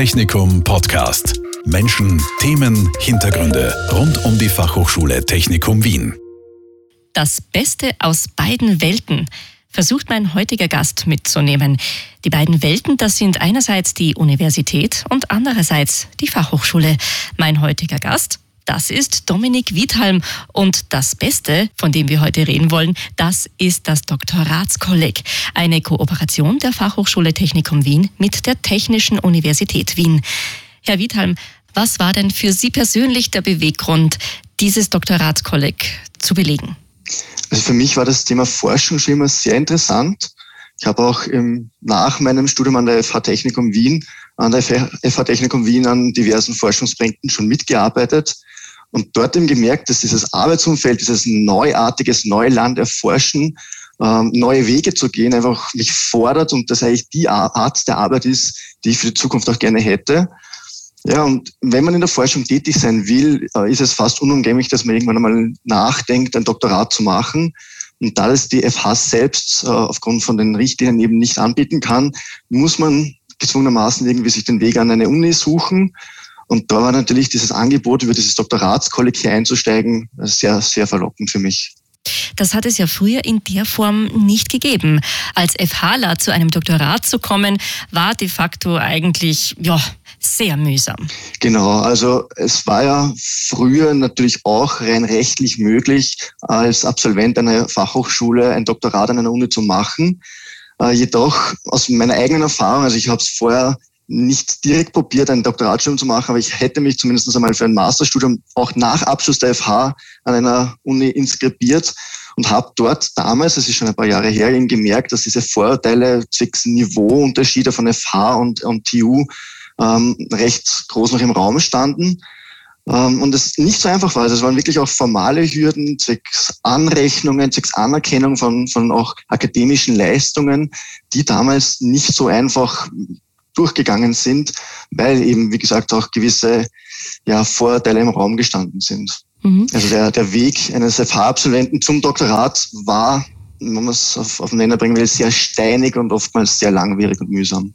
Technikum Podcast. Menschen, Themen, Hintergründe rund um die Fachhochschule Technikum Wien. Das Beste aus beiden Welten versucht mein heutiger Gast mitzunehmen. Die beiden Welten, das sind einerseits die Universität und andererseits die Fachhochschule. Mein heutiger Gast, das ist Dominik Wiedhalm. Und das Beste, von dem wir heute reden wollen, das ist das Doktoratskolleg. Eine Kooperation der Fachhochschule Technikum Wien mit der Technischen Universität Wien. Herr Wiedhalm, was war denn für Sie persönlich der Beweggrund, dieses Doktoratskolleg zu belegen? Also für mich war das Thema Forschung schon immer sehr interessant. Ich habe auch im, nach meinem Studium an der FH Technikum Wien, an der FH Technikum Wien an diversen Forschungsprojekten schon mitgearbeitet und dort eben gemerkt, dass dieses Arbeitsumfeld, dieses neuartiges Neuland erforschen, ähm, neue Wege zu gehen, einfach mich fordert und das eigentlich die Art der Arbeit ist, die ich für die Zukunft auch gerne hätte. Ja, und wenn man in der Forschung tätig sein will, äh, ist es fast unumgänglich, dass man irgendwann einmal nachdenkt, ein Doktorat zu machen. Und da es die FH selbst äh, aufgrund von den Richtlinien eben nicht anbieten kann, muss man gezwungenermaßen irgendwie sich den Weg an eine Uni suchen. Und da war natürlich dieses Angebot, über dieses Doktoratskolleg hier einzusteigen, sehr, sehr verlockend für mich. Das hat es ja früher in der Form nicht gegeben. Als FHler zu einem Doktorat zu kommen, war de facto eigentlich, ja, sehr mühsam. Genau, also es war ja früher natürlich auch rein rechtlich möglich, als Absolvent einer Fachhochschule ein Doktorat an einer Uni zu machen. Äh, jedoch aus meiner eigenen Erfahrung, also ich habe es vorher nicht direkt probiert, ein Doktoratstudium zu machen, aber ich hätte mich zumindest einmal für ein Masterstudium auch nach Abschluss der FH an einer Uni inskribiert und habe dort damals, das ist schon ein paar Jahre her, eben gemerkt, dass diese Vorurteile zwecks Niveauunterschiede von FH und, und TU ähm, recht groß noch im Raum standen. Ähm, und es nicht so einfach war. Also es waren wirklich auch formale Hürden, zwecks Anrechnungen, zwecks Anerkennung von, von auch akademischen Leistungen, die damals nicht so einfach durchgegangen sind, weil eben, wie gesagt, auch gewisse ja, Vorteile im Raum gestanden sind. Mhm. Also der, der Weg eines FH-Absolventen zum Doktorat war, wenn man es auf, auf den Nenner bringen will, sehr steinig und oftmals sehr langwierig und mühsam.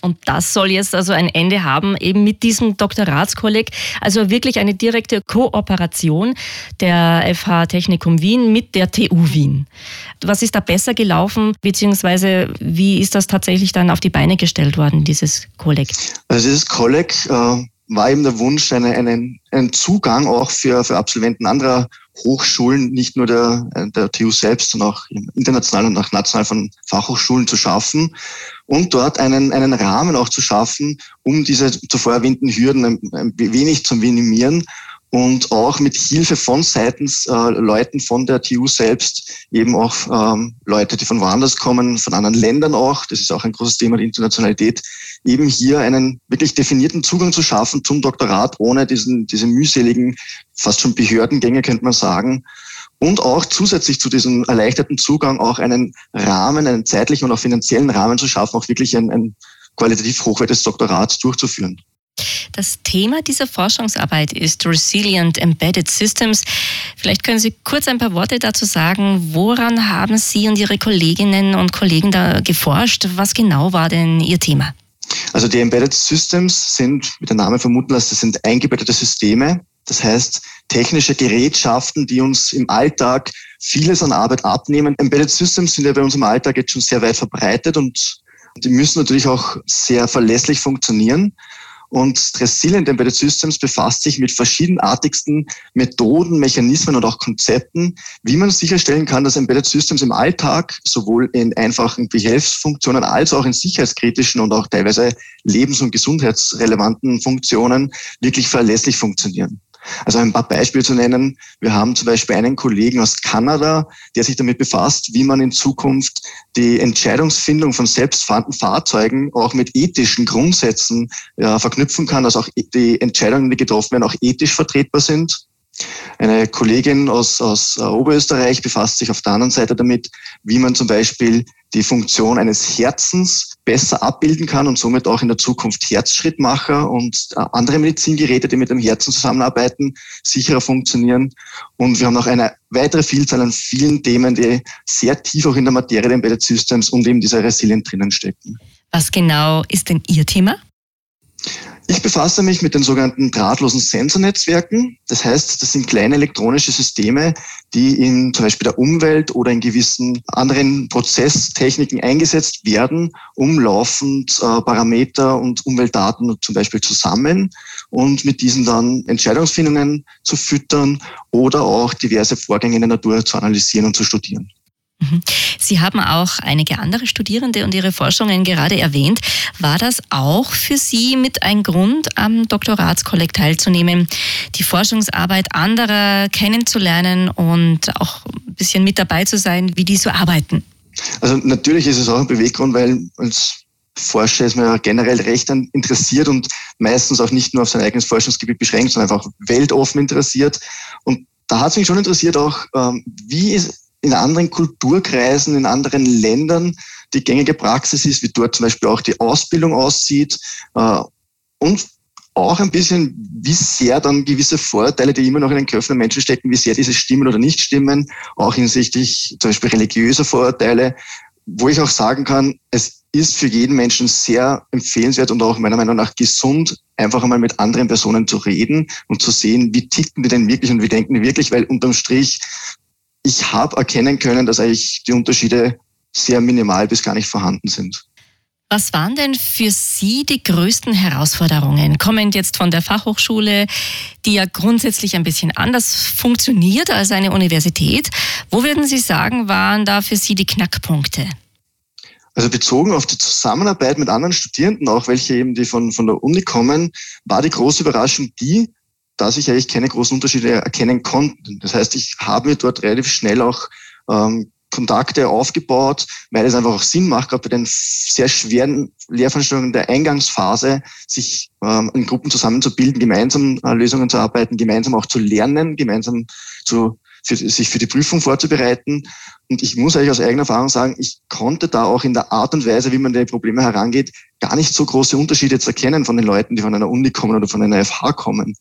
Und das soll jetzt also ein Ende haben, eben mit diesem Doktoratskolleg. Also wirklich eine direkte Kooperation der FH Technikum Wien mit der TU Wien. Was ist da besser gelaufen, beziehungsweise wie ist das tatsächlich dann auf die Beine gestellt worden, dieses Kolleg? Also dieses Kolleg äh, war eben der Wunsch, eine, einen, einen Zugang auch für, für Absolventen anderer Hochschulen, nicht nur der, der TU selbst, sondern auch international und auch national von Fachhochschulen zu schaffen und dort einen, einen Rahmen auch zu schaffen, um diese zuvor erwähnten Hürden ein, ein wenig zu minimieren und auch mit Hilfe von seitens äh, Leuten von der TU selbst, eben auch ähm, Leute, die von woanders kommen, von anderen Ländern auch, das ist auch ein großes Thema, die Internationalität, eben hier einen wirklich definierten Zugang zu schaffen zum Doktorat, ohne diesen, diese mühseligen, fast schon Behördengänge, könnte man sagen. Und auch zusätzlich zu diesem erleichterten Zugang auch einen Rahmen, einen zeitlichen und auch finanziellen Rahmen zu schaffen, auch wirklich ein, ein qualitativ hochwertiges Doktorat durchzuführen. Das Thema dieser Forschungsarbeit ist Resilient Embedded Systems. Vielleicht können Sie kurz ein paar Worte dazu sagen. Woran haben Sie und Ihre Kolleginnen und Kollegen da geforscht? Was genau war denn Ihr Thema? Also die Embedded Systems sind, wie der Name vermuten lässt, das sind eingebettete Systeme. Das heißt, technische Gerätschaften, die uns im Alltag vieles an Arbeit abnehmen. Embedded Systems sind ja bei uns im Alltag jetzt schon sehr weit verbreitet und die müssen natürlich auch sehr verlässlich funktionieren. Und Resilient Embedded Systems befasst sich mit verschiedenartigsten Methoden, Mechanismen und auch Konzepten, wie man sicherstellen kann, dass Embedded Systems im Alltag sowohl in einfachen Behelfsfunktionen als auch in sicherheitskritischen und auch teilweise lebens- und gesundheitsrelevanten Funktionen wirklich verlässlich funktionieren. Also ein paar Beispiele zu nennen. Wir haben zum Beispiel einen Kollegen aus Kanada, der sich damit befasst, wie man in Zukunft die Entscheidungsfindung von selbstfahrenden Fahrzeugen auch mit ethischen Grundsätzen ja, verknüpfen kann, dass auch die Entscheidungen, die getroffen werden, auch ethisch vertretbar sind. Eine Kollegin aus, aus äh, Oberösterreich befasst sich auf der anderen Seite damit, wie man zum Beispiel die Funktion eines Herzens besser abbilden kann und somit auch in der Zukunft Herzschrittmacher und äh, andere Medizingeräte, die mit dem Herzen zusammenarbeiten, sicherer funktionieren. Und wir haben noch eine weitere Vielzahl an vielen Themen, die sehr tief auch in der Materie der Embedded Systems und eben dieser Resilient drinnen stecken. Was genau ist denn Ihr Thema? Ich befasse mich mit den sogenannten drahtlosen Sensornetzwerken. Das heißt, das sind kleine elektronische Systeme, die in zum Beispiel der Umwelt oder in gewissen anderen Prozesstechniken eingesetzt werden, um laufend äh, Parameter und Umweltdaten zum Beispiel zu sammeln und mit diesen dann Entscheidungsfindungen zu füttern oder auch diverse Vorgänge in der Natur zu analysieren und zu studieren. Mhm. Sie haben auch einige andere Studierende und ihre Forschungen gerade erwähnt. War das auch für Sie mit ein Grund, am Doktoratskolleg teilzunehmen, die Forschungsarbeit anderer kennenzulernen und auch ein bisschen mit dabei zu sein, wie die so arbeiten? Also natürlich ist es auch ein Beweggrund, weil als Forscher ist man ja generell recht interessiert und meistens auch nicht nur auf sein eigenes Forschungsgebiet beschränkt, sondern einfach weltoffen interessiert. Und da hat es mich schon interessiert auch, ähm, wie ist in anderen Kulturkreisen, in anderen Ländern die gängige Praxis ist, wie dort zum Beispiel auch die Ausbildung aussieht äh, und auch ein bisschen, wie sehr dann gewisse Vorurteile, die immer noch in den Köpfen der Menschen stecken, wie sehr diese stimmen oder nicht stimmen, auch hinsichtlich zum Beispiel religiöser Vorurteile, wo ich auch sagen kann, es ist für jeden Menschen sehr empfehlenswert und auch meiner Meinung nach gesund, einfach einmal mit anderen Personen zu reden und zu sehen, wie ticken die denn wirklich und wie denken die wirklich, weil unterm Strich ich habe erkennen können, dass eigentlich die Unterschiede sehr minimal bis gar nicht vorhanden sind. Was waren denn für Sie die größten Herausforderungen? Kommend jetzt von der Fachhochschule, die ja grundsätzlich ein bisschen anders funktioniert als eine Universität. Wo würden Sie sagen, waren da für Sie die Knackpunkte? Also bezogen auf die Zusammenarbeit mit anderen Studierenden, auch welche eben die von, von der Uni kommen, war die große Überraschung die, dass ich eigentlich keine großen Unterschiede erkennen konnte. Das heißt, ich habe mir dort relativ schnell auch ähm, Kontakte aufgebaut, weil es einfach auch Sinn macht, gerade bei den sehr schweren Lehrveranstaltungen der Eingangsphase, sich ähm, in Gruppen zusammenzubilden, gemeinsam äh, Lösungen zu arbeiten, gemeinsam auch zu lernen, gemeinsam zu, für, sich für die Prüfung vorzubereiten. Und ich muss eigentlich aus eigener Erfahrung sagen, ich konnte da auch in der Art und Weise, wie man die Probleme herangeht, gar nicht so große Unterschiede jetzt erkennen von den Leuten, die von einer Uni kommen oder von einer FH kommen.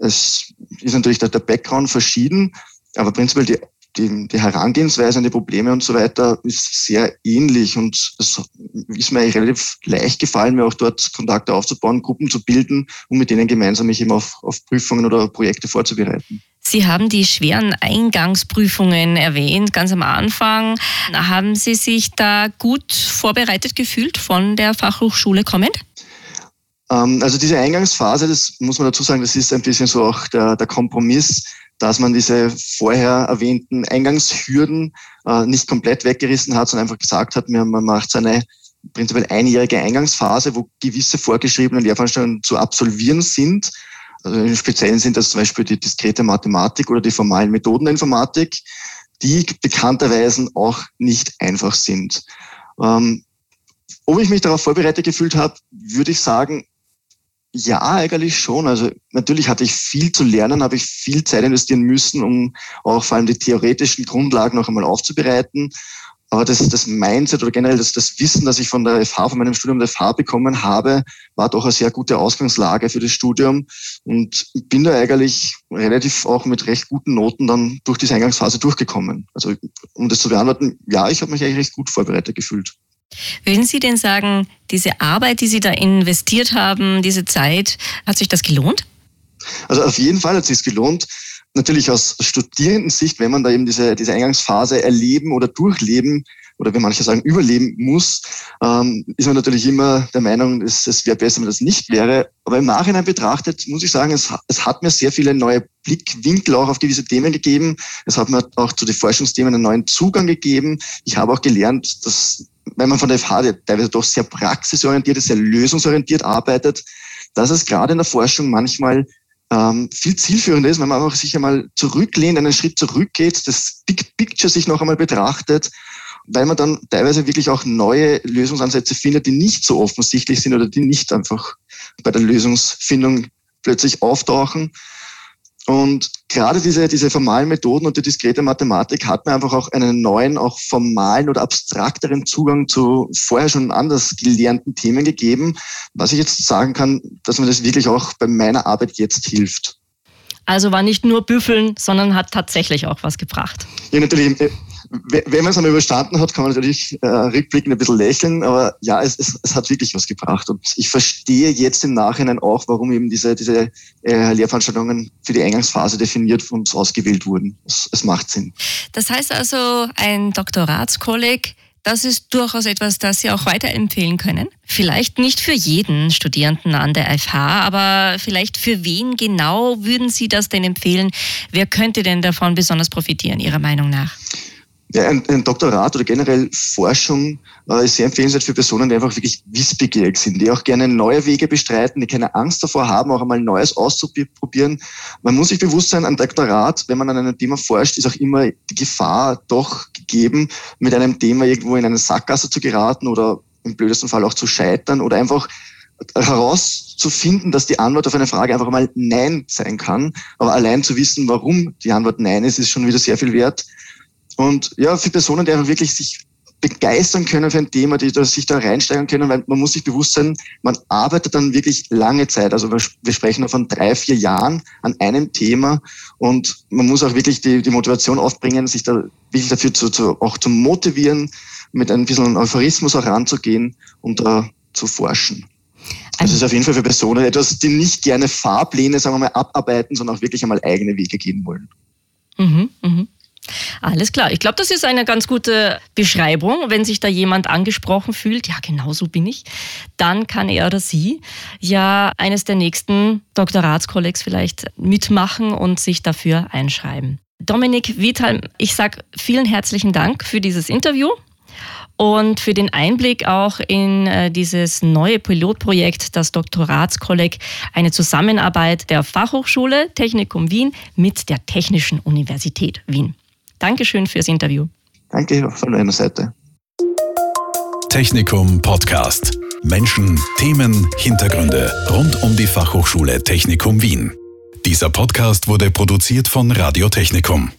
Es ist natürlich der, Background verschieden, aber prinzipiell die, die, die Herangehensweise an die Probleme und so weiter ist sehr ähnlich und es ist mir eigentlich relativ leicht gefallen, mir auch dort Kontakte aufzubauen, Gruppen zu bilden, um mit denen gemeinsam mich eben auf, auf Prüfungen oder Projekte vorzubereiten. Sie haben die schweren Eingangsprüfungen erwähnt, ganz am Anfang. Haben Sie sich da gut vorbereitet gefühlt von der Fachhochschule kommend? Ähm, also diese Eingangsphase, das muss man dazu sagen, das ist ein bisschen so auch der, der Kompromiss, dass man diese vorher erwähnten Eingangshürden äh, nicht komplett weggerissen hat, sondern einfach gesagt hat, man macht seine prinzipiell einjährige Eingangsphase, wo gewisse vorgeschriebene Lehrveranstaltungen zu absolvieren sind. Also Im Speziellen sind das zum Beispiel die diskrete Mathematik oder die formalen Methoden der Informatik, die bekannterweise auch nicht einfach sind. Ähm, ob ich mich darauf vorbereitet gefühlt habe, würde ich sagen, ja, eigentlich schon. Also natürlich hatte ich viel zu lernen, habe ich viel Zeit investieren müssen, um auch vor allem die theoretischen Grundlagen noch einmal aufzubereiten. Aber das, das Mindset oder generell das, das Wissen, das ich von der FH, von meinem Studium der FH bekommen habe, war doch eine sehr gute Ausgangslage für das Studium. Und bin da eigentlich relativ auch mit recht guten Noten dann durch diese Eingangsphase durchgekommen. Also um das zu beantworten, ja, ich habe mich eigentlich recht gut vorbereitet gefühlt. Würden Sie denn sagen, diese Arbeit, die Sie da investiert haben, diese Zeit, hat sich das gelohnt? Also auf jeden Fall hat es sich gelohnt. Natürlich aus Studierendensicht, wenn man da eben diese, diese Eingangsphase erleben oder durchleben oder wie manche sagen, überleben muss, ähm, ist man natürlich immer der Meinung, es, es wäre besser, wenn das nicht wäre. Aber im Nachhinein betrachtet muss ich sagen, es, es hat mir sehr viele neue Blickwinkel auch auf gewisse Themen gegeben. Es hat mir auch zu den Forschungsthemen einen neuen Zugang gegeben. Ich habe auch gelernt, dass wenn man von der FH teilweise doch sehr praxisorientiert, sehr lösungsorientiert arbeitet, dass es gerade in der Forschung manchmal ähm, viel zielführender ist, wenn man einfach sich einmal zurücklehnt, einen Schritt zurückgeht, das Big Picture sich noch einmal betrachtet, weil man dann teilweise wirklich auch neue Lösungsansätze findet, die nicht so offensichtlich sind oder die nicht einfach bei der Lösungsfindung plötzlich auftauchen. Und gerade diese, diese formalen Methoden und die diskrete Mathematik hat mir einfach auch einen neuen, auch formalen oder abstrakteren Zugang zu vorher schon anders gelernten Themen gegeben, was ich jetzt sagen kann, dass mir das wirklich auch bei meiner Arbeit jetzt hilft. Also war nicht nur Büffeln, sondern hat tatsächlich auch was gebracht. Ja, natürlich. Wenn man es einmal überstanden hat, kann man natürlich äh, rückblickend ein bisschen lächeln, aber ja, es, es, es hat wirklich was gebracht. Und ich verstehe jetzt im Nachhinein auch, warum eben diese, diese äh, Lehrveranstaltungen für die Eingangsphase definiert und ausgewählt wurden. Es, es macht Sinn. Das heißt also, ein Doktoratskolleg das ist durchaus etwas, das Sie auch weiterempfehlen können. Vielleicht nicht für jeden Studierenden an der FH, aber vielleicht für wen genau würden Sie das denn empfehlen? Wer könnte denn davon besonders profitieren, Ihrer Meinung nach? Ja, ein, ein Doktorat oder generell Forschung äh, ist sehr empfehlenswert für Personen, die einfach wirklich wissbegierig sind, die auch gerne neue Wege bestreiten, die keine Angst davor haben, auch einmal Neues auszuprobieren. Man muss sich bewusst sein, ein Doktorat, wenn man an einem Thema forscht, ist auch immer die Gefahr doch gegeben, mit einem Thema irgendwo in eine Sackgasse zu geraten oder im blödesten Fall auch zu scheitern oder einfach herauszufinden, dass die Antwort auf eine Frage einfach mal Nein sein kann. Aber allein zu wissen, warum die Antwort Nein ist, ist schon wieder sehr viel wert. Und ja, für Personen, die einfach wirklich sich begeistern können für ein Thema, die sich da reinsteigern können, weil man muss sich bewusst sein, man arbeitet dann wirklich lange Zeit. Also wir, wir sprechen von drei, vier Jahren an einem Thema und man muss auch wirklich die, die Motivation aufbringen, sich da wirklich dafür zu, zu, auch zu motivieren, mit ein bisschen Euphorismus auch ranzugehen und da zu forschen. Das ist auf jeden Fall für Personen etwas, die nicht gerne Fahrpläne, sagen wir mal, abarbeiten, sondern auch wirklich einmal eigene Wege gehen wollen. Mhm, mhm. Alles klar. Ich glaube, das ist eine ganz gute Beschreibung. Wenn sich da jemand angesprochen fühlt, ja, genau so bin ich, dann kann er oder sie ja eines der nächsten Doktoratskollegs vielleicht mitmachen und sich dafür einschreiben. Dominik Withalm, ich sage vielen herzlichen Dank für dieses Interview und für den Einblick auch in äh, dieses neue Pilotprojekt, das Doktoratskolleg, eine Zusammenarbeit der Fachhochschule Technikum Wien mit der Technischen Universität Wien. Dankeschön fürs Interview. Danke von meiner Seite. Technikum Podcast. Menschen, Themen, Hintergründe rund um die Fachhochschule Technikum Wien. Dieser Podcast wurde produziert von Radio Technikum.